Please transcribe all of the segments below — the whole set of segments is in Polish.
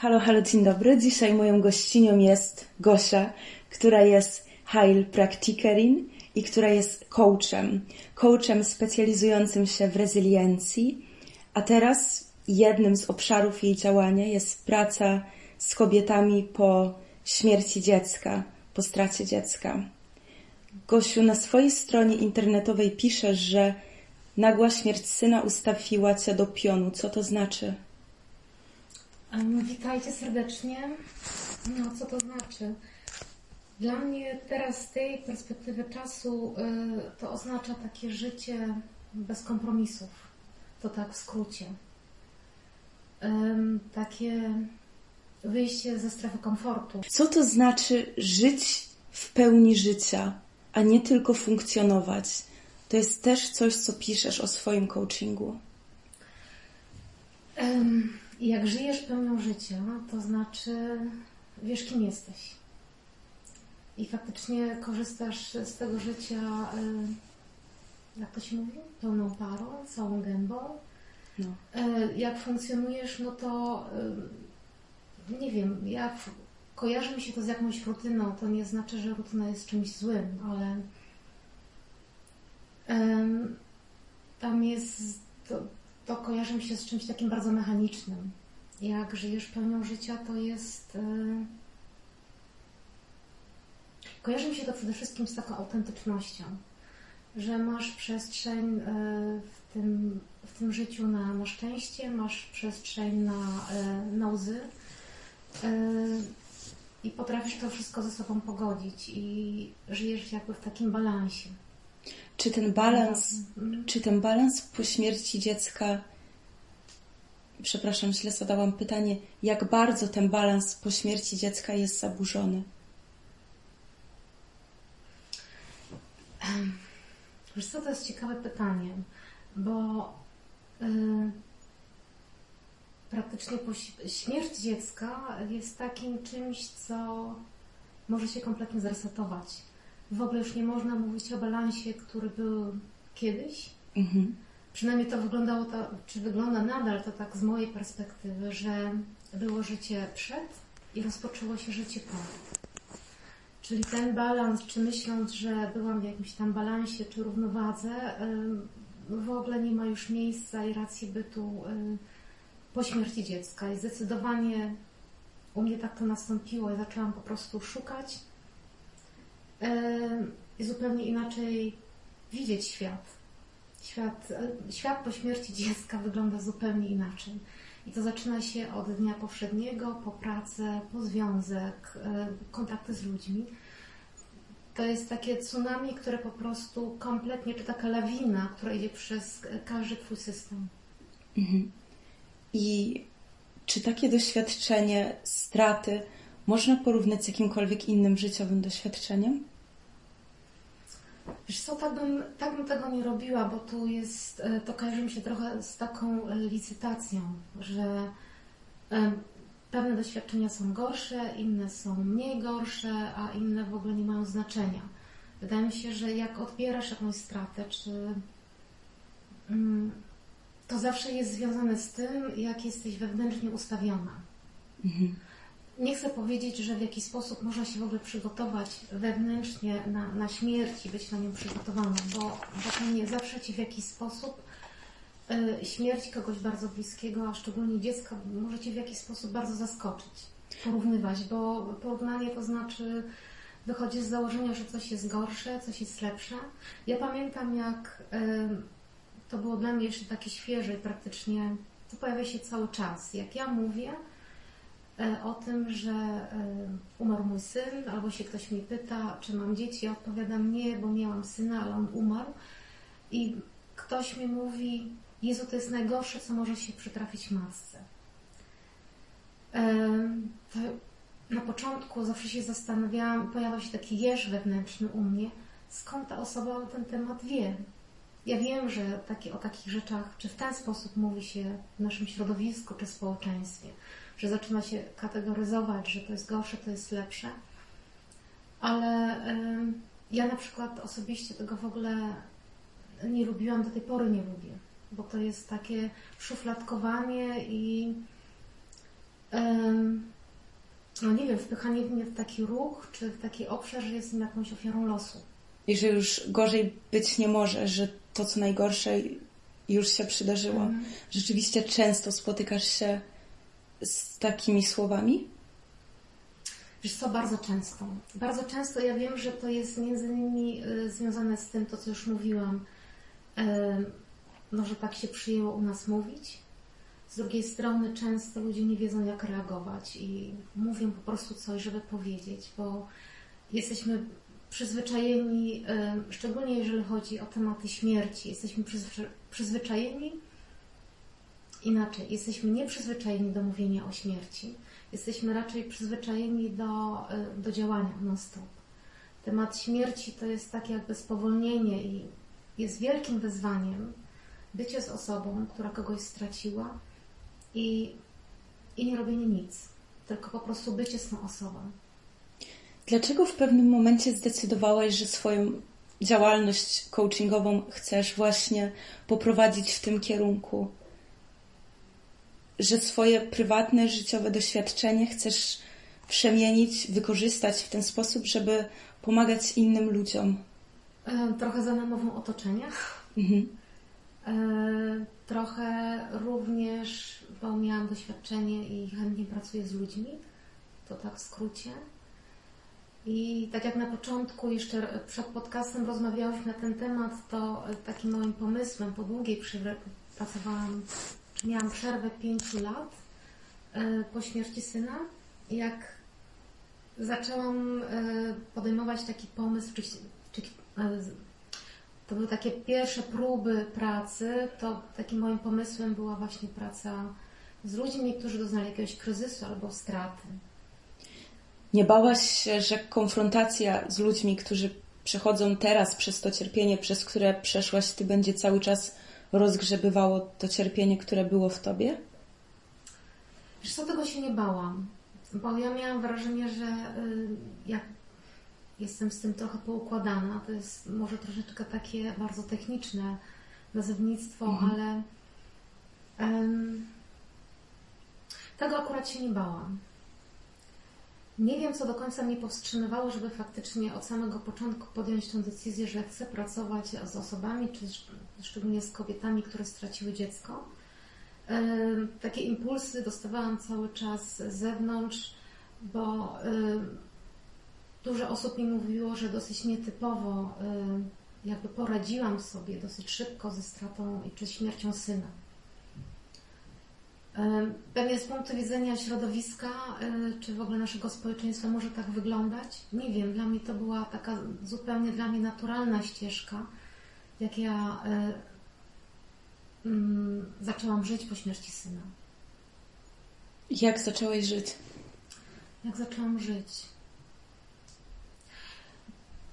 Halo, halo, dzień dobry. Dzisiaj moją gościnią jest Gosia, która jest Heil Praktikerin i która jest coachem. Coachem specjalizującym się w rezyliencji, a teraz jednym z obszarów jej działania jest praca z kobietami po śmierci dziecka, po stracie dziecka. Gosiu, na swojej stronie internetowej piszesz, że nagła śmierć syna ustawiła cię do pionu. Co to znaczy? Witajcie serdecznie. No, co to znaczy? Dla mnie teraz z tej perspektywy czasu y, to oznacza takie życie bez kompromisów. To tak w skrócie. Takie wyjście ze strefy komfortu. Co to znaczy żyć w pełni życia, a nie tylko funkcjonować? To jest też coś, co piszesz o swoim coachingu. Um, jak żyjesz pełnią życia, to znaczy wiesz, kim jesteś. I faktycznie korzystasz z tego życia, jak to się mówi? Pełną parą, całą gębą. No. Jak funkcjonujesz, no to nie wiem, jak kojarzy mi się to z jakąś rutyną, to nie znaczy, że rutyna jest czymś złym, ale tam jest, to, to kojarzy mi się z czymś takim bardzo mechanicznym. Jak żyjesz pełnią życia, to jest. Yy... Kojarzy mi się to przede wszystkim z taką autentycznością, że masz przestrzeń yy, w tym, w tym życiu na, na szczęście, masz przestrzeń na, yy, na łzy i potrafisz to wszystko ze sobą pogodzić i żyjesz jakby w takim balansie. Czy ten balans, mhm. czy ten balans po śmierci dziecka, przepraszam, źle zadałam pytanie, jak bardzo ten balans po śmierci dziecka jest zaburzony? Wiesz co, to jest ciekawe pytanie, bo yy, praktycznie śmierć dziecka jest takim czymś, co może się kompletnie zresetować w ogóle już nie można mówić o balansie, który był kiedyś. Mhm. Przynajmniej to wyglądało, to, czy wygląda nadal to tak z mojej perspektywy, że było życie przed i rozpoczęło się życie po. Czyli ten balans, czy myśląc, że byłam w jakimś tam balansie czy równowadze, w ogóle nie ma już miejsca i racji bytu po śmierci dziecka. I zdecydowanie u mnie tak to nastąpiło. Ja zaczęłam po prostu szukać i zupełnie inaczej widzieć świat. Świat, świat po śmierci dziecka wygląda zupełnie inaczej. I to zaczyna się od dnia powszedniego, po pracę, po związek, e, kontakty z ludźmi. To jest takie tsunami, które po prostu kompletnie, czy taka lawina, która idzie przez każdy Twój system. Mhm. I czy takie doświadczenie straty można porównać z jakimkolwiek innym życiowym doświadczeniem? Wiesz co, tak bym, tak bym tego nie robiła, bo tu jest, e, to kojarzy mi się trochę z taką e, licytacją, że pewne doświadczenia są gorsze, inne są mniej gorsze, a inne w ogóle nie mają znaczenia. Wydaje mi się, że jak odbierasz jakąś stratę, czy mm, to zawsze jest związane z tym, jak jesteś wewnętrznie ustawiona. Mhm nie chcę powiedzieć, że w jakiś sposób można się w ogóle przygotować wewnętrznie na, na śmierć i być na nią przygotowaną, bo, bo nie zawsze Ci w jakiś sposób y, śmierć kogoś bardzo bliskiego, a szczególnie dziecka, może Cię w jakiś sposób bardzo zaskoczyć, porównywać, bo porównanie to znaczy wychodzi z założenia, że coś jest gorsze, coś jest lepsze. Ja pamiętam, jak y, to było dla mnie jeszcze takie świeże i praktycznie to pojawia się cały czas. Jak ja mówię, o tym, że e, umarł mój syn, albo się ktoś mnie pyta, czy mam dzieci, ja odpowiadam nie, bo miałam syna, ale on umarł. I ktoś mi mówi, Jezu, to jest najgorsze, co może się przytrafić matce. E, to na początku zawsze się zastanawiałam, pojawia się taki jeż wewnętrzny u mnie, skąd ta osoba o ten temat wie. Ja wiem, że o takich rzeczach, czy w ten sposób mówi się w naszym środowisku, czy społeczeństwie że zaczyna się kategoryzować, że to jest gorsze, to jest lepsze. Ale ja na przykład osobiście tego w ogóle nie lubiłam, do tej pory nie lubię, bo to jest takie szufladkowanie i no nie wiem, wpychanie mnie w taki ruch, czy w taki obszar, że jestem jakąś ofiarą losu. I że już gorzej być nie może, że to, co najgorsze, już się przydarzyło. Mhm. Rzeczywiście często spotykasz się z takimi słowami? Wiesz co, bardzo często. Bardzo często ja wiem, że to jest między innymi y, związane z tym, to co już mówiłam, y, no, że tak się przyjęło u nas mówić. Z drugiej strony często ludzie nie wiedzą, jak reagować i mówią po prostu coś, żeby powiedzieć, bo jesteśmy przyzwyczajeni, y, szczególnie jeżeli chodzi o tematy śmierci, jesteśmy przyzwy- przyzwyczajeni inaczej, jesteśmy nieprzyzwyczajeni do mówienia o śmierci. Jesteśmy raczej przyzwyczajeni do, y, do działania non-stop. Temat śmierci to jest takie jakby spowolnienie i jest wielkim wyzwaniem bycie z osobą, która kogoś straciła i, i nie robienie nic, tylko po prostu bycie z tą osobą. Dlaczego w pewnym momencie zdecydowałaś, że swoją działalność coachingową chcesz właśnie poprowadzić w tym kierunku? Że swoje prywatne, życiowe doświadczenie chcesz przemienić, wykorzystać w ten sposób, żeby pomagać innym ludziom? E, Trochę za namową otoczenia. Mhm. E, Trochę również, bo miałam doświadczenie i chętnie pracuję z ludźmi. To tak w skrócie. I tak jak na początku, jeszcze przed podcastem rozmawiałyśmy na ten temat, to takim moim pomysłem po długiej przerwie pracowałam, miałam przerwę pięciu lat e, po śmierci syna. Jak zaczęłam e, podejmować taki pomysł, czy, czy e, to były takie pierwsze próby pracy, to takim moim pomysłem była właśnie praca z ludźmi, którzy doznali jakiegoś kryzysu albo straty. Nie bałaś się, że konfrontacja z ludźmi, którzy przechodzą teraz przez to cierpienie, przez które przeszłaś, ty będzie cały czas rozgrzebywało to cierpienie, które było w tobie? Wiesz co, tego się nie bałam, bo ja miałam wrażenie, że y, jak jestem z tym trochę poukładana, to jest może troszeczkę takie bardzo techniczne nazewnictwo, Mhm. ale tego akurat się nie bałam. Nie wiem, co do końca mnie powstrzymywało, żeby faktycznie od samego początku podjąć tę decyzję, że chcę pracować z osobami, czy sz- szczególnie z kobietami, które straciły dziecko. Takie impulsy dostawałam cały czas z zewnątrz, bo dużo osób mi mówiło, że dosyć nietypowo jakby poradziłam sobie dosyć szybko ze stratą czy śmiercią syna. Pewnie z punktu widzenia środowiska, y, czy w ogóle naszego społeczeństwa może tak wyglądać. Nie wiem, dla mnie to była taka zupełnie dla mnie naturalna ścieżka, jak ja y, mm, zaczęłam żyć po śmierci syna. Jak zaczęłaś żyć? Jak zaczęłam żyć?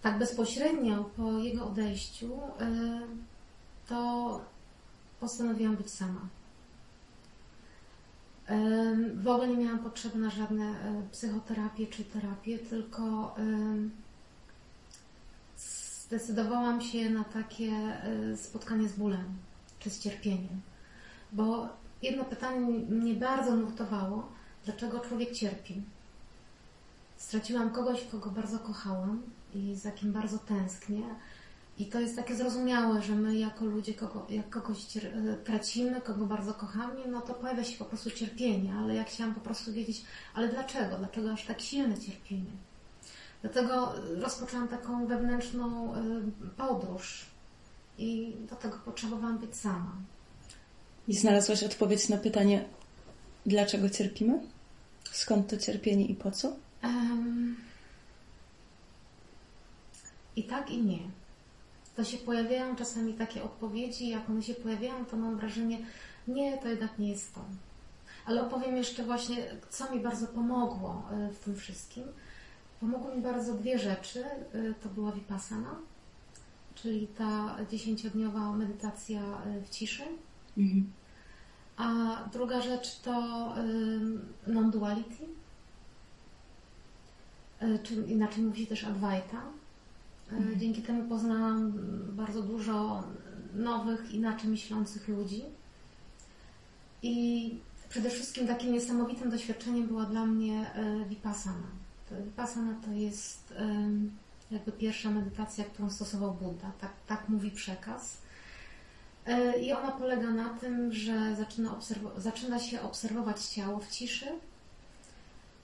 Tak bezpośrednio po jego odejściu, y, to postanowiłam być sama. W ogóle nie miałam potrzeby na żadne e, psychoterapię czy terapię, tylko zdecydowałam się na takie e, spotkanie z bólem czy z cierpieniem. Bo jedno pytanie mnie bardzo nurtowało, dlaczego człowiek cierpi. Straciłam kogoś, kogo bardzo kochałam i za kim bardzo tęsknię. I to jest takie zrozumiałe, że my jako ludzie, kogo, jak kogoś e, tracimy, kogo bardzo kochamy, no to pojawia się po prostu cierpienie, ale ja chciałam po prostu wiedzieć, ale dlaczego? Dlaczego aż tak silne cierpienie? Dlatego rozpoczęłam taką wewnętrzną e, podróż i do tego potrzebowałam być sama. I znalazłaś odpowiedź na pytanie, dlaczego cierpimy? Skąd to cierpienie i po co? Em, I tak i nie. To się pojawiają czasami takie odpowiedzi, jak one się pojawiają, to mam wrażenie, nie, to jednak nie jest to. Ale opowiem jeszcze właśnie, co mi bardzo pomogło e, w tym wszystkim. Pomogły mi bardzo dwie rzeczy. E, To była Vipassana, czyli ta dziesięciodniowa medytacja e, w ciszy. Mhm. A druga rzecz to non-duality, czy inaczej mówi się też Advaita. Y, Dzięki temu poznałam bardzo dużo nowych, inaczej myślących ludzi. I Przede wszystkim takim niesamowitym doświadczeniem była dla mnie e, Vipassana. Vipassana to jest jakby pierwsza medytacja, którą stosował Buddha. Tak, tak mówi przekaz. E, I ona polega na tym, że zaczyna, zaczyna się obserwować ciało w ciszy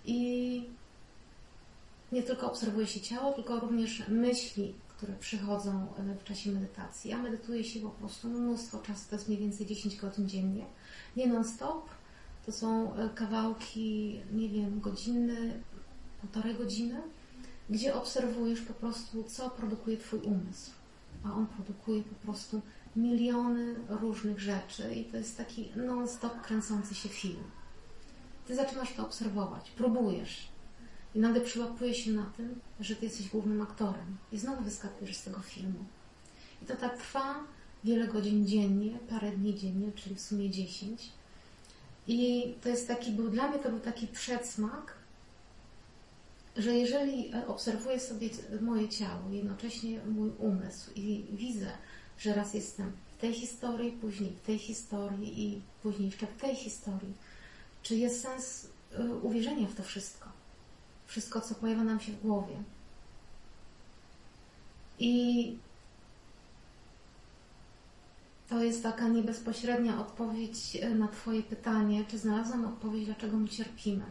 i nie tylko obserwuje się ciało, tylko również myśli, które przychodzą e, w czasie medytacji. Ja medytuję się po prostu mnóstwo czasu, to jest mniej więcej 10 godzin dziennie. Nie non-stop, to są e, kawałki, nie wiem, godziny, półtorej godziny, gdzie obserwujesz po prostu, co produkuje Twój umysł. A on produkuje po prostu miliony różnych rzeczy i to jest taki non-stop kręcący się film. Ty zaczynasz to obserwować, próbujesz i nagle przyłapuje się na tym, że Ty jesteś głównym aktorem i znowu wyskakujesz z tego filmu. I to tak trwa wiele godzin dziennie, parę dni dziennie, czyli w sumie 10. I to jest taki, był dla mnie to był taki przedsmak, że jeżeli obserwuję sobie moje ciało, jednocześnie mój umysł i widzę, że raz jestem w tej historii, później w tej historii i później jeszcze w tej historii, czy jest sens y, uwierzenia w to wszystko? Wszystko, co pojawia nam się w głowie. I to jest taka niebezpośrednia odpowiedź y, na Twoje pytanie, czy znalazłam odpowiedź, dlaczego my cierpimy.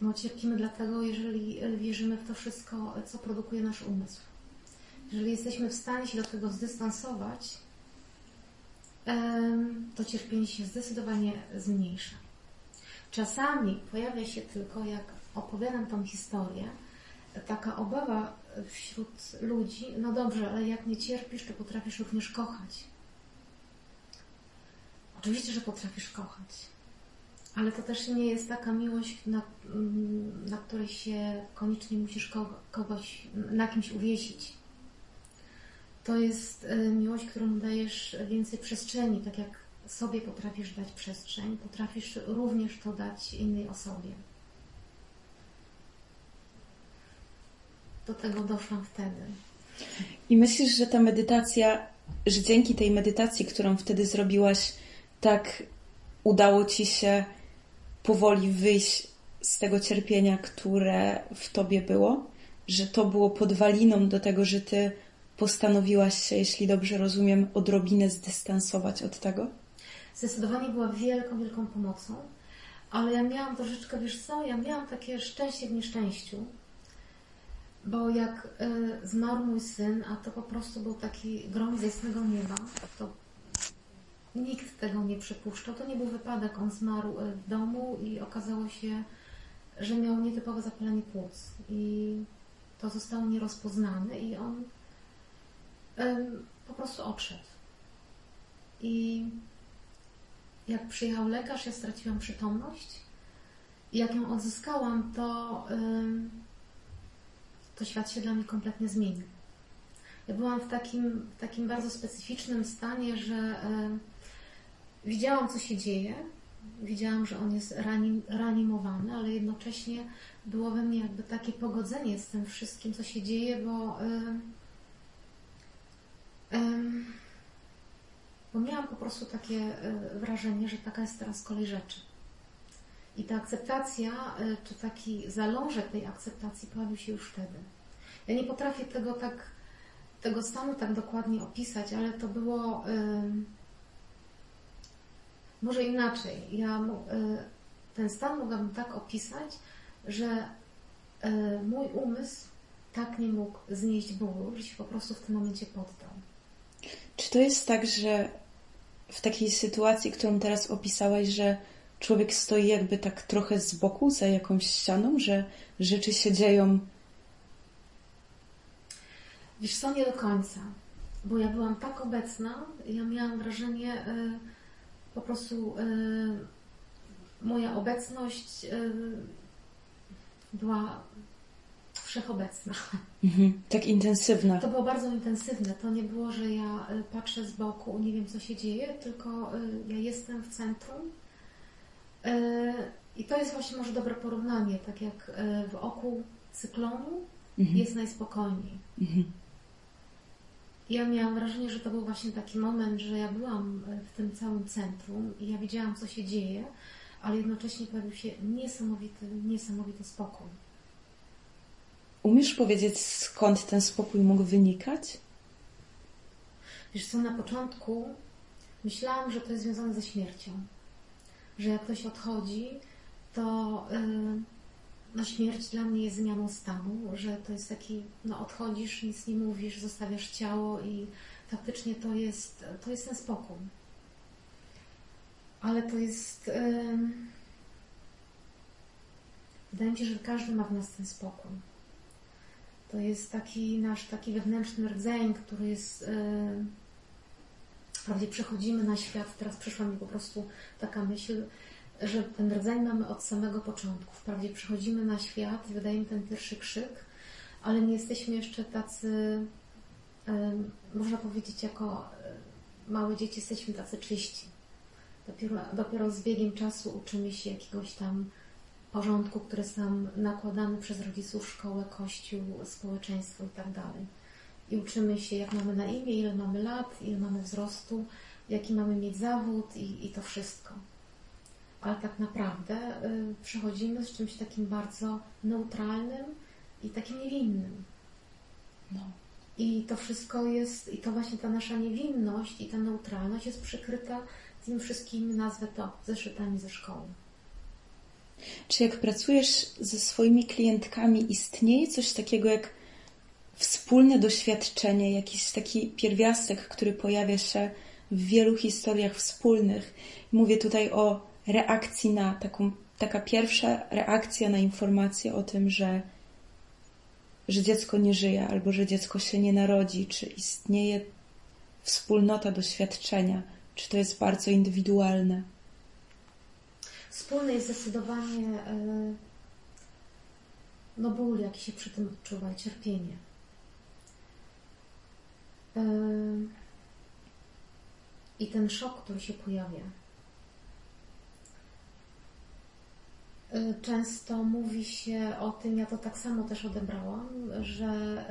No, cierpimy dlatego, jeżeli y, wierzymy w to wszystko, co produkuje nasz umysł. Jeżeli jesteśmy w stanie się do tego zdystansować, to cierpienie się zdecydowanie zmniejsza. Czasami pojawia się tylko, jak opowiadam tą historię, taka obawa wśród ludzi, no dobrze, ale jak nie cierpisz, to potrafisz również kochać. Oczywiście, że potrafisz kochać, ale to też nie jest taka miłość, na, na której się koniecznie musisz kogoś, na kimś uwiesić to jest e, miłość, którą dajesz więcej przestrzeni, tak jak sobie potrafisz dać przestrzeń, potrafisz również to dać innej osobie. Do tego doszłam wtedy. I myślisz, że ta medytacja, że dzięki tej medytacji, którą wtedy zrobiłaś, tak udało ci się powoli wyjść z tego cierpienia, które w tobie było? Że to było podwaliną do tego, że ty postanowiłaś się, jeśli dobrze rozumiem, odrobinę zdystansować od tego? Zdecydowanie była wielką, wielką pomocą, ale ja miałam troszeczkę, wiesz co, ja miałam takie szczęście w nieszczęściu, bo jak y, zmarł mój syn, a to po prostu był taki grom z jasnego nieba, to nikt tego nie przypuszczał. To nie był wypadek, on zmarł y, w domu i okazało się, że miał nietypowe zapalenie płuc i to zostało nierozpoznane i on po prostu odszedł. I jak przyjechał lekarz, ja straciłam przytomność. I jak ją odzyskałam, to, to świat się dla mnie kompletnie zmienił. Ja byłam w takim, w takim bardzo specyficznym stanie, że widziałam, co się dzieje. Widziałam, że on jest ranim, ranimowany, ale jednocześnie było we mnie jakby takie pogodzenie z tym wszystkim, co się dzieje, bo bo miałam po prostu takie e, wrażenie, że taka jest teraz kolej rzeczy. I ta akceptacja, e, czy taki zalążek tej akceptacji pojawił się już wtedy. Ja nie potrafię tego tak, tego stanu tak dokładnie opisać, ale to było może inaczej. Ja e, ten stan mogłabym tak opisać, że mój umysł tak nie mógł znieść bólu, że się po prostu w tym momencie poddał. Czy to jest tak, że w takiej sytuacji, którą teraz opisałaś, że człowiek stoi jakby tak trochę z boku, za jakąś ścianą, że rzeczy się dzieją? Wiesz co, nie do końca. Bo ja byłam tak obecna, ja miałam wrażenie, y, po prostu y, moja obecność y, była wszechobecna. Mhm, tak intensywna. To było bardzo intensywne. To nie było, że ja y, patrzę z boku, nie wiem co się dzieje, tylko y, ja jestem w centrum. Y, I to jest właśnie może dobre porównanie, tak jak w oku cyklonu mhm. jest najspokojniej. Mhm. Ja miałam wrażenie, że to był właśnie taki moment, że ja byłam w tym całym centrum i ja widziałam, co się dzieje, ale jednocześnie pojawił się niesamowity, niesamowity spokój. Umiesz powiedzieć, skąd ten spokój mógł wynikać? Wiesz co, na początku myślałam, że to jest związane ze śmiercią. Że jak ktoś odchodzi, to yy, no śmierć dla mnie jest zmianą stanu, że to jest taki, no odchodzisz, nic nie mówisz, zostawiasz ciało i faktycznie to jest, to jest ten spokój. Ale to jest... Yy, wydaje mi się, że każdy ma w nas ten spokój. To jest taki nasz taki wewnętrzny rdzeń, który jest... Wprawdzie przechodzimy na świat, teraz przyszła mi po prostu taka myśl, że ten rdzeń mamy od samego początku. Wprawdzie przychodzimy na świat, wydajemy ten pierwszy krzyk, ale nie jesteśmy jeszcze tacy, można powiedzieć, jako e, małe dzieci jesteśmy tacy czyści. Dopiero, dopiero z biegiem czasu uczymy się jakiegoś tam porządku, który jest nam nakładany przez rodziców, szkołę, kościół, społeczeństwo i tak. I uczymy się, jak mamy na imię, ile mamy lat, ile mamy wzrostu, jaki mamy mieć zawód i, i to wszystko ale tak naprawdę y, przechodzimy z czymś takim bardzo neutralnym i takim niewinnym. No. I to wszystko jest, i to właśnie ta nasza niewinność i ta neutralność jest przykryta tymi wszystkimi, nazwę to, zeszytami ze szkoły. Czy jak pracujesz ze swoimi klientkami, istnieje coś takiego jak wspólne doświadczenie, jakiś taki pierwiastek, który pojawia się w wielu historiach wspólnych? Mówię tutaj o reakcji na taką, taka pierwsza reakcja na informację o tym, że, że dziecko nie żyje albo że dziecko się nie narodzi, czy istnieje wspólnota doświadczenia, czy to jest bardzo indywidualne. Wspólne jest zdecydowanie e, no ból, jaki się przy tym odczuwa, cierpienie. E, I ten szok, który się pojawia. Y, często mówi się o tym, ja to tak samo też odebrałam, że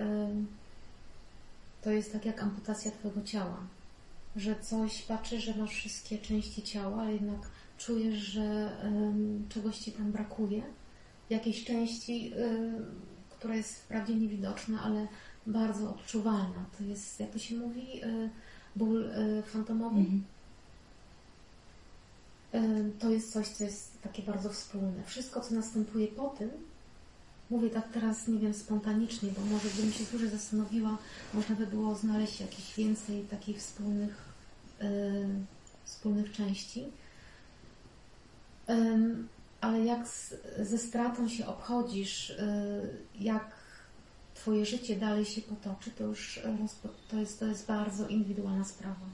to jest tak jak amputacja Twojego ciała. Że coś patrzy, że masz wszystkie części ciała, ale jednak czujesz, że czegoś Ci tam brakuje. Jakiejś części, która jest wprawdzie niewidoczna, ale bardzo odczuwalna. To jest, jak to się mówi, ból fantomowy. Mhm to jest coś, co jest takie bardzo wspólne. Wszystko, co następuje po tym, mówię tak teraz, nie wiem, spontanicznie, bo może gdybym się dłużej zastanowiła, można by było znaleźć jakieś więcej takich wspólnych, wspólnych części. Ale jak ze stratą się obchodzisz, jak Twoje życie dalej się potoczy, to już to jest, to jest bardzo indywidualna sprawa.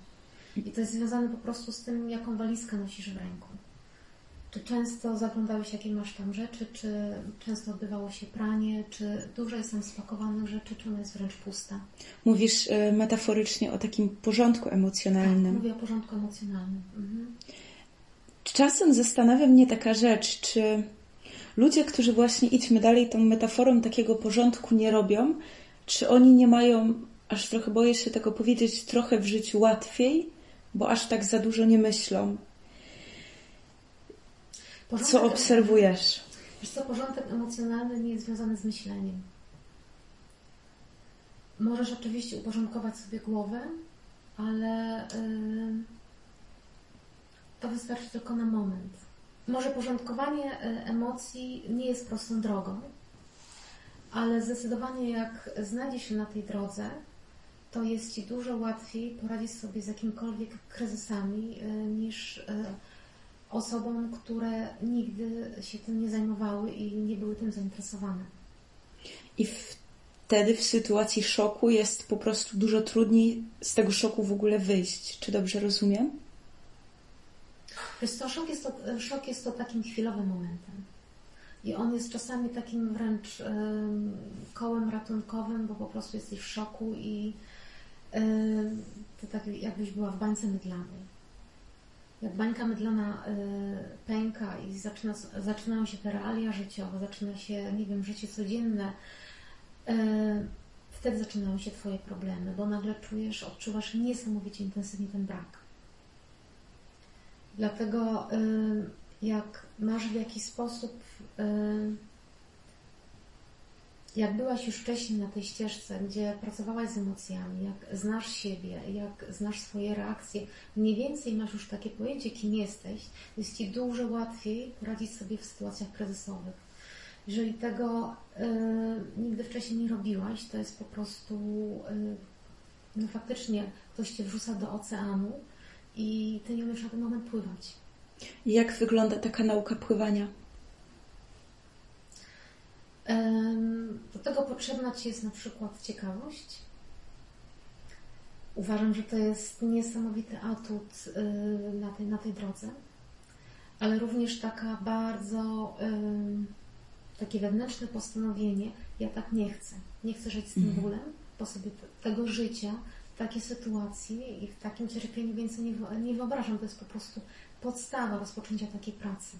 I to jest związane po prostu z tym, jaką walizkę nosisz w ręku. Czy często zaglądałeś, jakie masz tam rzeczy, czy często odbywało się pranie, czy dużo jest tam spakowanych rzeczy, czy ona jest wręcz pusta? Mówisz y, metaforycznie o takim porządku emocjonalnym. Tak, mówię o porządku emocjonalnym. Mhm. Czasem zastanawia mnie taka rzecz, czy ludzie, którzy właśnie idźmy dalej tą metaforą takiego porządku nie robią, czy oni nie mają, aż trochę boję się tego powiedzieć, trochę w życiu łatwiej, bo aż tak za dużo nie myślą. Porządek, co obserwujesz? Wiesz co, porządek emocjonalny nie jest związany z myśleniem. Możesz oczywiście uporządkować sobie głowę, ale yy, to wystarczy tylko na moment. Może porządkowanie y, emocji nie jest prostą drogą, ale zdecydowanie jak znajdziesz się na tej drodze, to jest Ci dużo łatwiej poradzić sobie z jakimikolwiek kryzysami e, niż e, osobom, które nigdy się tym nie zajmowały i nie były tym zainteresowane. I wtedy w sytuacji szoku jest po prostu dużo trudniej z tego szoku w ogóle wyjść. Czy dobrze rozumiem? Wiesz to, szok jest to, szok jest to takim chwilowym momentem. I on jest czasami takim wręcz y, kołem ratunkowym, bo po prostu jesteś w szoku i to tak jakbyś była w bańce mydlanej. Jak bańka mydlana y, pęka i zaczyna, zaczynają się te realia życiowe, zaczyna się, nie wiem, życie codzienne, y, wtedy zaczynają się Twoje problemy, bo nagle czujesz, odczuwasz niesamowicie intensywnie ten brak. Dlatego jak masz w jakiś sposób, jak byłaś już wcześniej na tej ścieżce, gdzie pracowałaś z emocjami, jak znasz siebie, jak znasz swoje reakcje, mniej więcej masz już takie pojęcie, kim jesteś, jest Ci dużo łatwiej poradzić sobie w sytuacjach kryzysowych. Jeżeli tego y, nigdy wcześniej nie robiłaś, to jest po prostu, y, no faktycznie ktoś Cię wrzuca do oceanu i Ty nie umiesz na ten moment pływać. Jak wygląda taka nauka pływania? Do tego potrzebna Ci jest na przykład ciekawość. Uważam, że to jest niesamowity atut y, na tej, na tej drodze, ale również taka bardzo takie wewnętrzne postanowienie, ja tak nie chcę. Nie chcę żyć z tym mhm. bólem, bo sobie tego życia, takie sytuacje i w takim cierpieniu więcej nie, nie wyobrażam. To jest po prostu podstawa rozpoczęcia takiej pracy.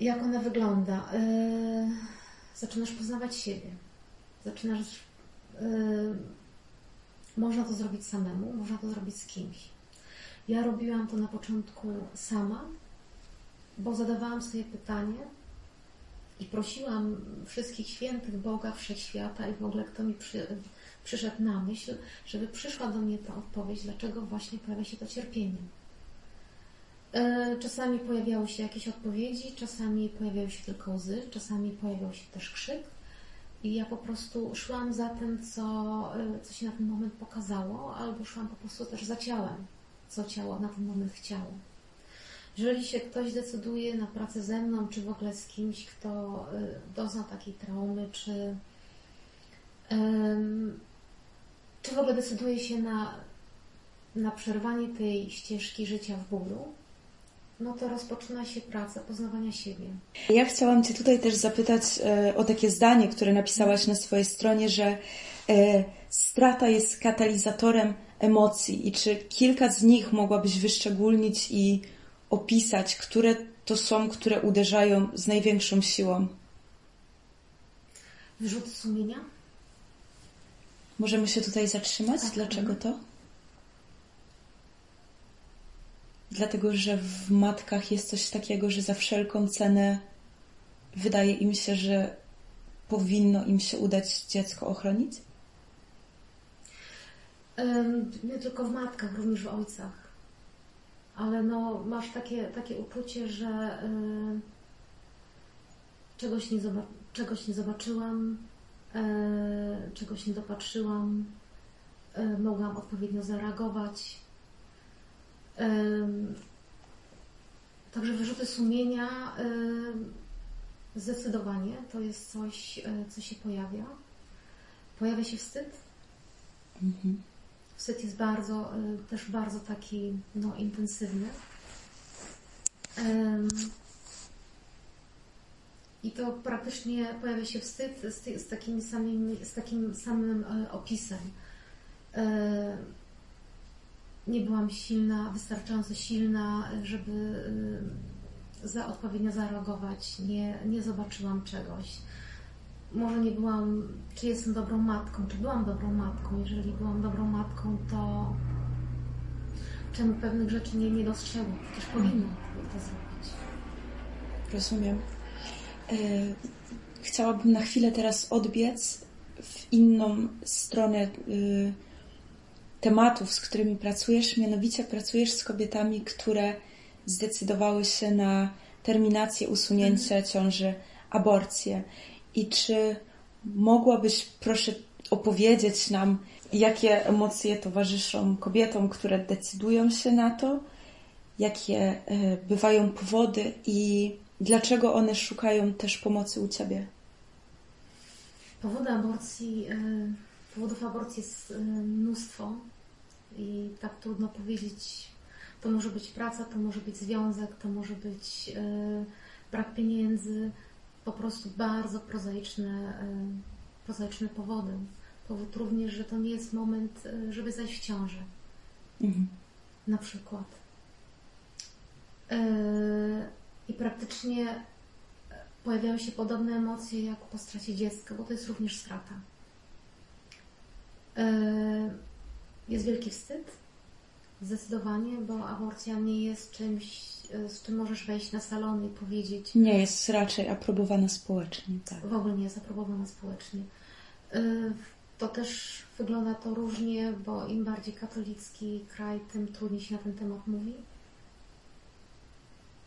Jak ona wygląda? Yy, zaczynasz poznawać siebie. Zaczynasz. Yy, można to zrobić samemu, można to zrobić z kimś. Ja robiłam to na początku sama, bo zadawałam sobie pytanie i prosiłam wszystkich świętych Boga, Wszechświata i w ogóle kto mi przy, przyszedł na myśl, żeby przyszła do mnie ta odpowiedź, dlaczego właśnie pojawia się to cierpienie. E, czasami pojawiały się jakieś odpowiedzi, czasami pojawiały się tylko łzy, czasami pojawiał się też krzyk. I ja po prostu szłam za tym, co, e, co się na ten moment pokazało, albo szłam po prostu też za ciałem, co ciało na ten moment chciało. Jeżeli się ktoś decyduje na pracę ze mną, czy w ogóle z kimś, kto e, dozna takiej traumy, czy, czy w ogóle decyduje się na, na przerwanie tej ścieżki życia w bólu, no to rozpoczyna się praca poznawania siebie. Ja chciałam Cię tutaj też zapytać e, o takie zdanie, które napisałaś na swojej stronie, że e, strata jest katalizatorem emocji i czy kilka z nich mogłabyś wyszczególnić i opisać, które to są, które uderzają z największą siłą? Wyrzuty sumienia? Możemy się tutaj zatrzymać? Tak. Dlaczego to? Dlatego, że w matkach jest coś takiego, że za wszelką cenę wydaje im się, że powinno im się udać dziecko ochronić? Nie tylko w matkach, również w ojcach. Ale no, masz takie, takie uczucie, że y, czegoś, nie czegoś nie zobaczyłam, czegoś nie dopatrzyłam, y, mogłam odpowiednio zareagować Także wyrzuty sumienia zdecydowanie to jest coś, e, co się pojawia. Pojawia się wstyd. Mhm. Wstyd jest bardzo, e, też bardzo taki no, intensywny. I to praktycznie pojawia się wstyd z, z, takim, samym, z takim samym e, opisem nie byłam silna, wystarczająco silna, żeby y, za odpowiednio zareagować. Nie, nie zobaczyłam czegoś. Może nie byłam, czy jestem dobrą matką, czy byłam dobrą matką. Jeżeli byłam dobrą matką, to czemu pewnych rzeczy nie, nie dostrzegłam? Przecież powinno to zrobić. Rozumiem. E, chciałabym na chwilę teraz odbiec w inną stronę y, tematów, z którymi pracujesz, mianowicie pracujesz z kobietami, które zdecydowały się na terminację, usunięcie mhm. ciąży, aborcję. I czy mogłabyś, proszę, opowiedzieć nam, jakie emocje towarzyszą kobietom, które decydują się na to, jakie e, bywają powody i dlaczego one szukają też pomocy u ciebie? Powody aborcji, e, powodów aborcji jest e, mnóstwo i tak trudno powiedzieć, to może być praca, to może być związek, to może być e, brak pieniędzy, po prostu bardzo prozaiczne, prozaiczne powody. Powód również, że to nie jest moment, żeby zajść w ciążę. Mhm. Na przykład. I praktycznie pojawiają się podobne emocje jak po stracie dziecka, bo to jest również strata. E, jest wielki wstyd, zdecydowanie, bo aborcja nie jest czymś, e, z czym możesz wejść na salon i powiedzieć. Nie jest raczej aprobowana społecznie. Tak. W ogóle nie jest aprobowana społecznie. E, to też wygląda to różnie, bo im bardziej katolicki kraj, tym trudniej się na ten temat mówi.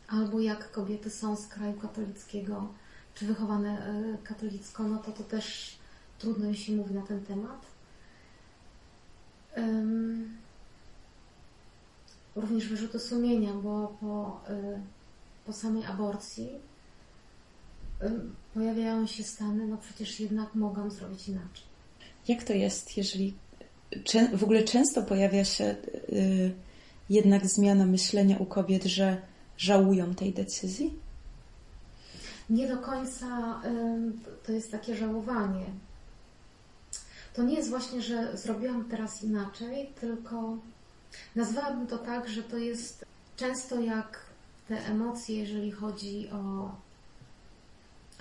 Albo jak kobiety są z kraju katolickiego, czy wychowane katolicko, no to to też trudno się mówi na ten temat również wyrzuty sumienia, bo po, y, po samej aborcji pojawiają się stany, no przecież jednak mogłam zrobić inaczej. Jak to jest, jeżeli w ogóle często pojawia się y, jednak zmiana myślenia u kobiet, że żałują tej decyzji? Nie do końca to jest takie żałowanie to nie jest właśnie, że zrobiłam teraz inaczej, tylko nazwałabym to tak, że to jest często jak te emocje, jeżeli chodzi o,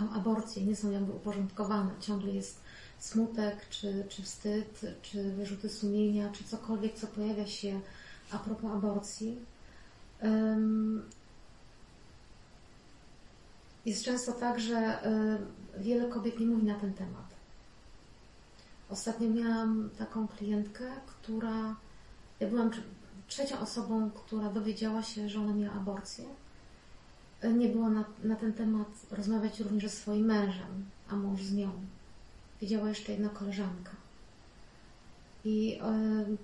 o aborcję, nie są jakby uporządkowane. Ciągle jest smutek, czy, czy wstyd, czy wyrzuty sumienia, czy cokolwiek, co pojawia się a propos aborcji. Jest często tak, że wiele kobiet nie mówi na ten temat. Ostatnio miałam taką klientkę, która. Ja byłam trzecią osobą, która dowiedziała się, że ona miała aborcję. Nie było na, na ten temat rozmawiać również ze swoim mężem, a mąż z nią. Wiedziała jeszcze jedna koleżanka. I yy,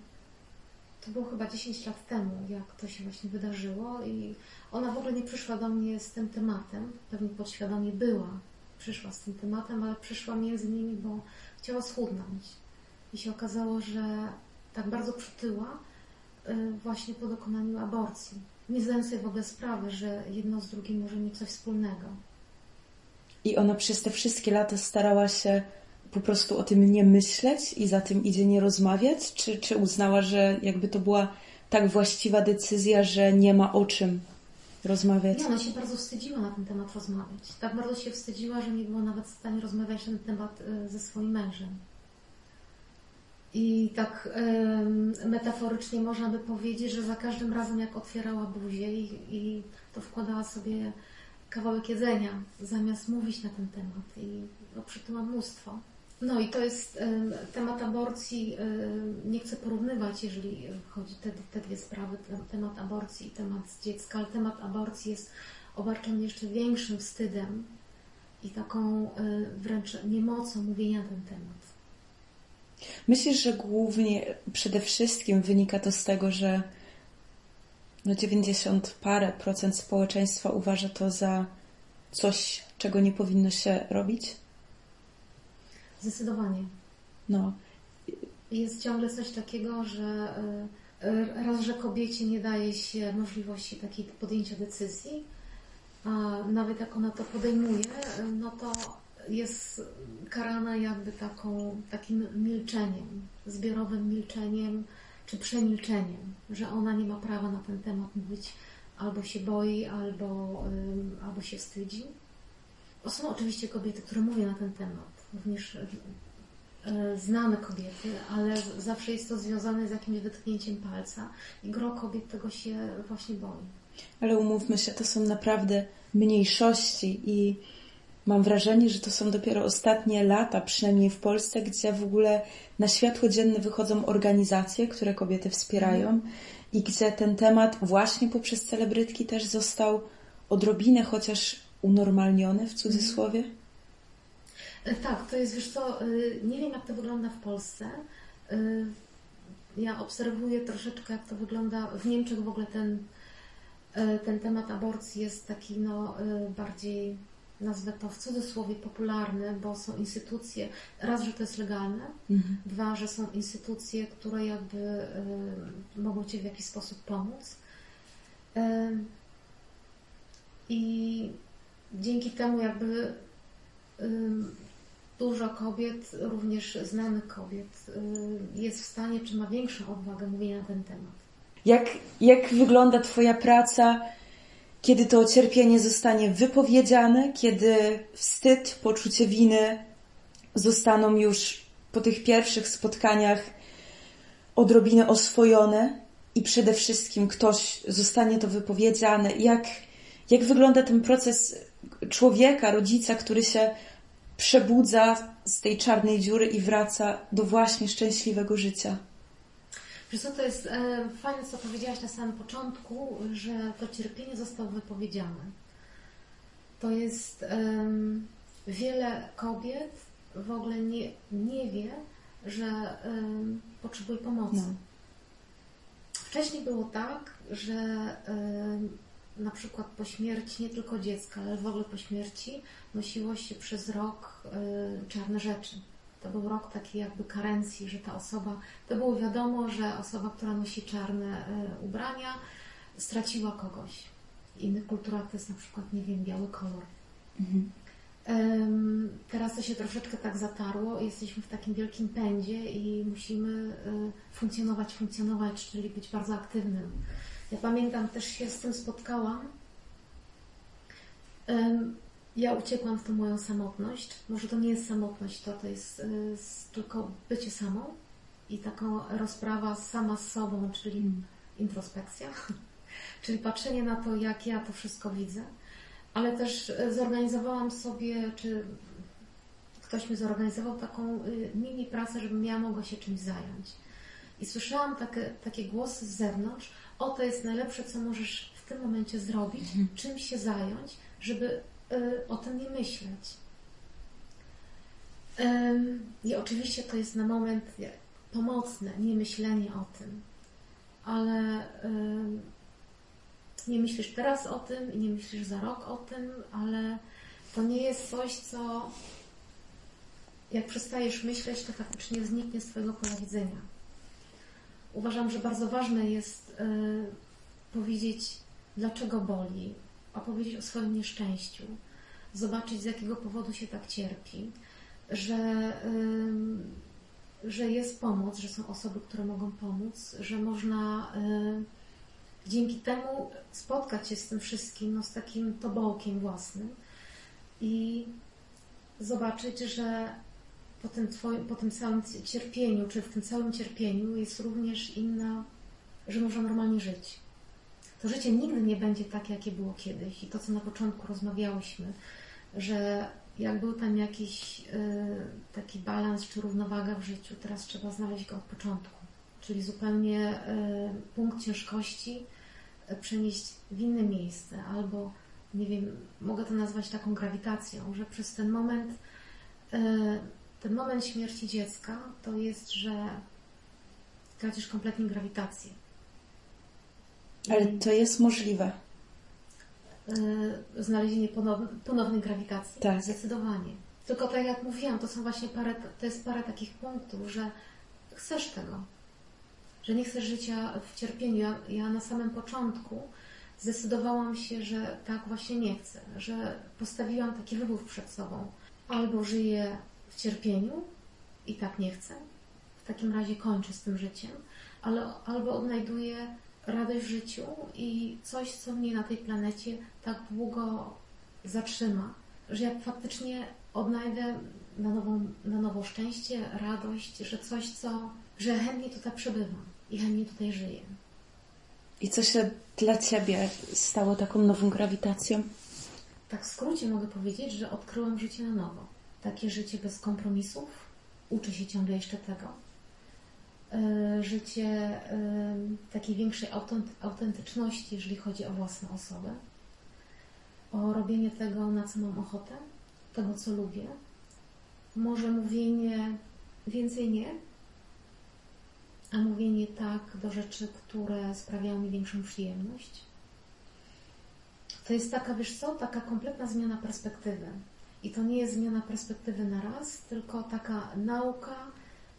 to było chyba 10 lat temu, jak to się właśnie wydarzyło, i ona w ogóle nie przyszła do mnie z tym tematem. Pewnie podświadomie była, przyszła z tym tematem, ale przyszła między innymi, bo chciała schudnąć. I się okazało, że tak bardzo przytyła y, właśnie po dokonaniu aborcji. Nie zdając sobie w ogóle sprawy, że jedno z drugim może mieć coś wspólnego. I ona przez te wszystkie lata starała się po prostu o tym nie myśleć i za tym idzie nie rozmawiać? Czy, czy uznała, że jakby to była tak właściwa decyzja, że nie ma o czym rozmawiać? Nie, ona się bardzo wstydziła na ten temat rozmawiać. Tak bardzo się wstydziła, że nie była nawet w stanie rozmawiać na ten temat y, ze swoim mężem. I tak metaforycznie można by powiedzieć, że za każdym razem jak otwierała buzię i, i to wkładała sobie kawałek jedzenia, zamiast mówić na ten temat. I no, przytyła mnóstwo. No i to jest temat aborcji. Nie chcę porównywać, jeżeli chodzi te, te dwie sprawy, temat aborcji i temat dziecka, ale temat aborcji jest obarczony jeszcze większym wstydem i taką wręcz niemocą mówienia na ten temat. Myślisz, że głównie, przede wszystkim wynika to z tego, że no 90 parę procent społeczeństwa uważa to za coś, czego nie powinno się robić? Zdecydowanie. No. Jest ciągle coś takiego, że e, raz, że kobiecie nie daje się możliwości takiej podjęcia decyzji, a nawet jak ona to podejmuje, no to jest karana jakby taką, takim milczeniem, zbiorowym milczeniem czy przemilczeniem, że ona nie ma prawa na ten temat mówić, albo się boi, albo, albo się wstydzi. Są oczywiście kobiety, które mówią na ten temat, również e, znane kobiety, ale zawsze jest to związane z jakimś wytknięciem palca i gro kobiet tego się właśnie boi. Ale umówmy się, to są naprawdę mniejszości i mam wrażenie, że to są dopiero ostatnie lata, przynajmniej w Polsce, gdzie w ogóle na światło dzienne wychodzą organizacje, które kobiety wspierają i gdzie ten temat właśnie poprzez celebrytki też został odrobinę chociaż unormalniony w cudzysłowie. E, tak, to jest, wiesz co, e, nie wiem jak to wygląda w Polsce. E, ja obserwuję troszeczkę jak to wygląda w Niemczech w ogóle ten, ten temat aborcji jest taki no, bardziej, nazwę to w cudzysłowie, popularny, bo są instytucje, raz, że to jest legalne, mhm. dwa, że są instytucje, które jakby mogą Ci w jakiś sposób pomóc. I dzięki temu jakby dużo kobiet, również znanych kobiet, y, jest w stanie, czy ma większą odwagę mówienia na ten temat. Jak, jak wygląda Twoja praca, kiedy to cierpienie zostanie wypowiedziane, kiedy wstyd, poczucie winy zostaną już po tych pierwszych spotkaniach odrobinę oswojone i przede wszystkim ktoś zostanie to wypowiedziane. Jak, jak wygląda ten proces człowieka, rodzica, który się przebudza z tej czarnej dziury i wraca do właśnie szczęśliwego życia? Wiesz co, to jest e, fajne, co powiedziałaś na samym początku, że to cierpienie zostało wypowiedziane. To jest e, wiele kobiet w ogóle nie, nie wie, że e, potrzebuje pomocy. No. Wcześniej było tak, że na przykład po śmierci nie tylko dziecka, ale w ogóle po śmierci nosiło się przez rok czarne rzeczy to był rok takiej jakby karencji, że ta osoba, to było wiadomo, że osoba, która nosi czarne e, ubrania, straciła kogoś. W innych kulturach to jest na przykład, nie wiem, biały kolor. Mhm. Teraz to się troszeczkę tak zatarło. Jesteśmy w takim wielkim pędzie i musimy e, funkcjonować, funkcjonować, czyli być bardzo aktywnym. Ja pamiętam, też się z tym spotkałam ja uciekłam w tą moją samotność. Może to nie jest samotność, to, to jest y, tylko bycie samą i taką rozprawa sama z sobą, czyli mm. introspekcja, czyli patrzenie na to, jak ja to wszystko widzę. Ale też y, zorganizowałam sobie, czy ktoś mi zorganizował taką y, mini pracę, żebym ja mogła się czymś zająć. I słyszałam takie, takie głosy z zewnątrz, o to jest najlepsze, co możesz w tym momencie zrobić, mhm. czym się zająć, żeby Y, o tym nie myśleć. I oczywiście to jest na moment pomocne, nie myślenie o tym, ale nie myślisz teraz o tym i nie myślisz za rok o tym, ale to nie jest coś, co jak przestajesz myśleć, to faktycznie zniknie z Twojego pola widzenia. Uważam, że bardzo ważne jest y, powiedzieć, dlaczego boli, opowiedzieć o swoim nieszczęściu, zobaczyć z jakiego powodu się tak cierpi, że, że jest pomoc, że są osoby, które mogą pomóc, że można dzięki temu spotkać się z tym wszystkim, no, z takim tobołkiem własnym i zobaczyć, że po tym, twoim, po tym całym cierpieniu, czy w tym całym cierpieniu jest również inna, że można normalnie żyć to życie nigdy nie będzie takie, jakie było kiedyś. I to, co na początku rozmawiałyśmy, że jak był tam jakiś y, taki balans czy równowaga w życiu, teraz trzeba znaleźć go od początku. Czyli zupełnie y, punkt ciężkości y, przenieść w inne miejsce, albo nie wiem, mogę to nazwać taką grawitacją, że przez ten moment, ten moment śmierci dziecka to jest, że tracisz kompletnie grawitację. Ale to jest możliwe. E, znalezienie ponownej grawitacji? Tak. Zdecydowanie. Tylko tak jak mówiłam, to są właśnie parę, to jest parę takich punktów, że chcesz tego. Że nie chcesz życia w cierpieniu. Ja, ja na samym początku zdecydowałam się, że tak właśnie nie chcę. Że postawiłam taki wybór przed sobą. Albo żyję w cierpieniu i tak nie chcę. W takim razie kończę z tym życiem. Ale, albo odnajduję radość w życiu i coś, co mnie na tej planecie tak długo zatrzyma, że ja faktycznie odnajdę na, nową, na nowo szczęście, radość, że coś, co, że chętnie tutaj przebywam i chętnie tutaj żyję. I co się dla Ciebie stało taką nową grawitacją? Tak w skrócie mogę powiedzieć, że odkryłam życie na nowo. Takie życie bez kompromisów. Uczę się ciągle jeszcze tego E, życie e, takiej większej autentyczności, jeżeli chodzi o własną osobę, o robienie tego, na co mam ochotę, tego, co lubię. Może mówienie więcej nie, a mówienie tak do rzeczy, które sprawiają mi większą przyjemność. To jest taka, wiesz co, taka kompletna zmiana perspektywy. I to nie jest zmiana perspektywy na raz, tylko taka nauka,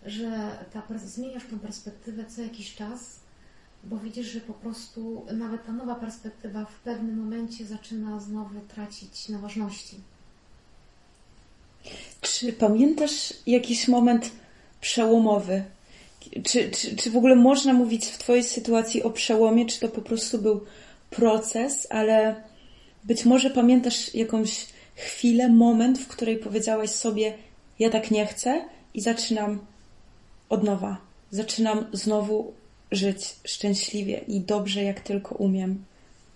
że ta, zmieniasz tą perspektywę co jakiś czas, bo widzisz, że po prostu nawet ta nowa perspektywa w pewnym momencie zaczyna znowu tracić na ważności. Czy pamiętasz jakiś moment przełomowy? Czy, czy, czy w ogóle można mówić w Twojej sytuacji o przełomie, czy to po prostu był proces, ale Być może pamiętasz jakąś chwilę, moment, w której powiedziałaś sobie: Ja tak nie chcę i zaczynam od nowa. Zaczynam znowu żyć szczęśliwie i dobrze, jak tylko umiem.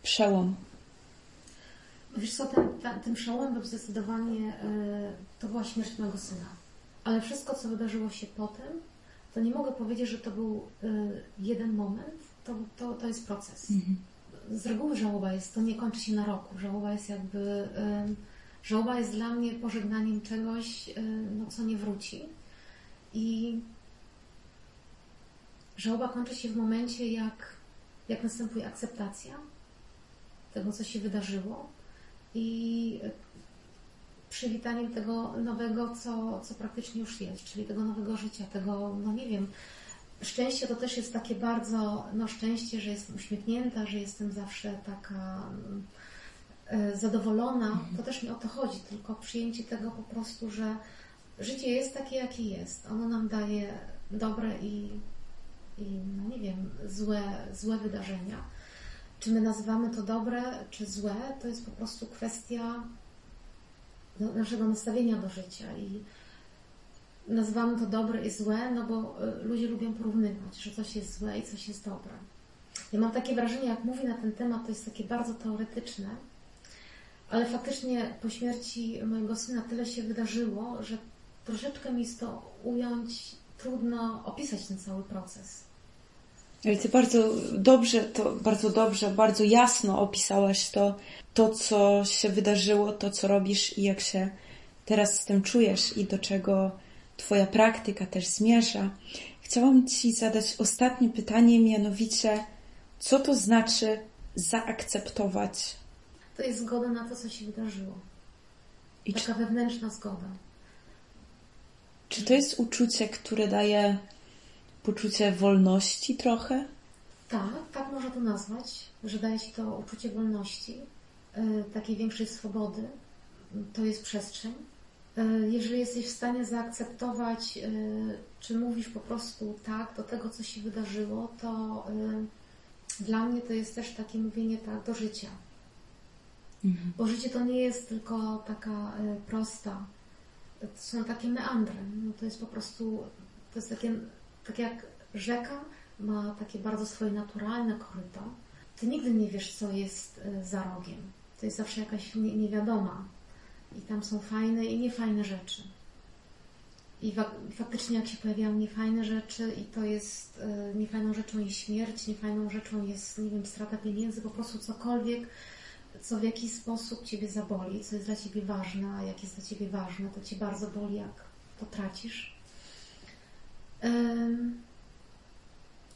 Przełom. Wiesz co, ten, ten, tym przełomem był zdecydowanie yy, to była śmierć mojego syna. Ale wszystko, co wydarzyło się potem, to nie mogę powiedzieć, że to był yy, jeden moment, to, to, to jest proces. Mhm. Z reguły żałoba jest, to nie kończy się na roku. Żałoba jest jakby, żałoba jest dla mnie pożegnaniem czegoś, no, co nie wróci. I żałoba kończy się w momencie, jak, jak następuje akceptacja tego, co się wydarzyło i przywitaniem tego nowego, co, co praktycznie już jest, czyli tego nowego życia, tego, no nie wiem, szczęście to też jest takie bardzo, no szczęście, że jestem uśmiechnięta, że jestem zawsze taka e, zadowolona, mhm. to też nie o to chodzi, tylko przyjęcie tego po prostu, że życie jest takie, jakie jest. Ono nam daje dobre i, i no nie wiem, złe, złe wydarzenia czy my nazywamy to dobre, czy złe, to jest po prostu kwestia naszego nastawienia do życia i nazywamy to dobre i złe, no bo y, ludzie lubią porównywać, że coś jest złe i coś jest dobre. Ja mam takie wrażenie, jak mówi na ten temat, to jest takie bardzo teoretyczne, ale faktycznie po śmierci mojego syna tyle się wydarzyło, że troszeczkę mi jest to ująć, trudno opisać ten cały proces. Ale ty bardzo dobrze, to bardzo dobrze, bardzo jasno opisałaś to, to, co się wydarzyło, to, co robisz i jak się teraz z tym czujesz i do czego Twoja praktyka też zmierza. Chciałam Ci zadać ostatnie pytanie, mianowicie, co to znaczy zaakceptować? To jest zgoda na to, co się wydarzyło. I Taka czy... wewnętrzna zgoda. Czy to jest uczucie, które daje poczucie wolności trochę? Tak, tak można to nazwać, że daje Ci to uczucie wolności, yy, takiej większej swobody. To jest przestrzeń. Yy, jeżeli jesteś w stanie zaakceptować, yy, czy mówisz po prostu tak do tego, co się wydarzyło, to dla mnie to jest też takie mówienie tak do życia. Mhm. Bo życie to nie jest tylko taka prosta, to są takie meandry. No to jest po prostu, to jest takie tak jak rzeka ma takie bardzo swoje naturalne koryto, ty nigdy nie wiesz, co jest e, za rogiem. To jest zawsze jakaś niewiadoma. I tam są fajne i niefajne rzeczy. I faktycznie jak się pojawiają niefajne rzeczy i to jest e, niefajną rzeczą jest śmierć, niefajną rzeczą jest, nie wiem, strata pieniędzy, po prostu cokolwiek, co w jakiś sposób Ciebie zaboli, co jest dla Ciebie ważne, a jak jest dla Ciebie ważne, to Cię bardzo boli, jak to tracisz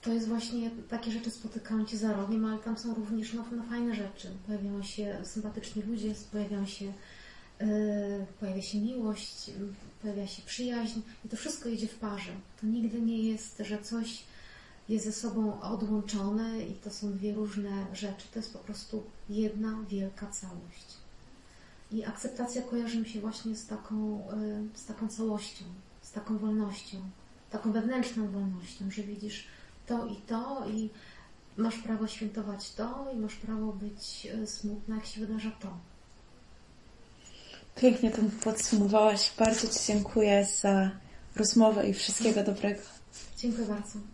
to jest właśnie takie rzeczy spotykają Cię za rogiem, ale tam są również no, no fajne rzeczy. Pojawiają się sympatyczni ludzie, pojawiają się, yy, pojawia się miłość, pojawia się przyjaźń i to wszystko idzie w parze. To nigdy nie jest, że coś jest ze sobą odłączone i to są dwie różne rzeczy. To jest po prostu jedna wielka całość. I akceptacja kojarzy mi się właśnie z taką, yy, z taką całością, z taką wolnością taką wewnętrzną wolnością, że widzisz to i to i masz prawo świętować to i masz prawo być e, smutna, jak się wydarza to. Pięknie to podsumowałaś. Bardzo Ci dziękuję za rozmowę i wszystkiego dobrego. Dziękuję bardzo.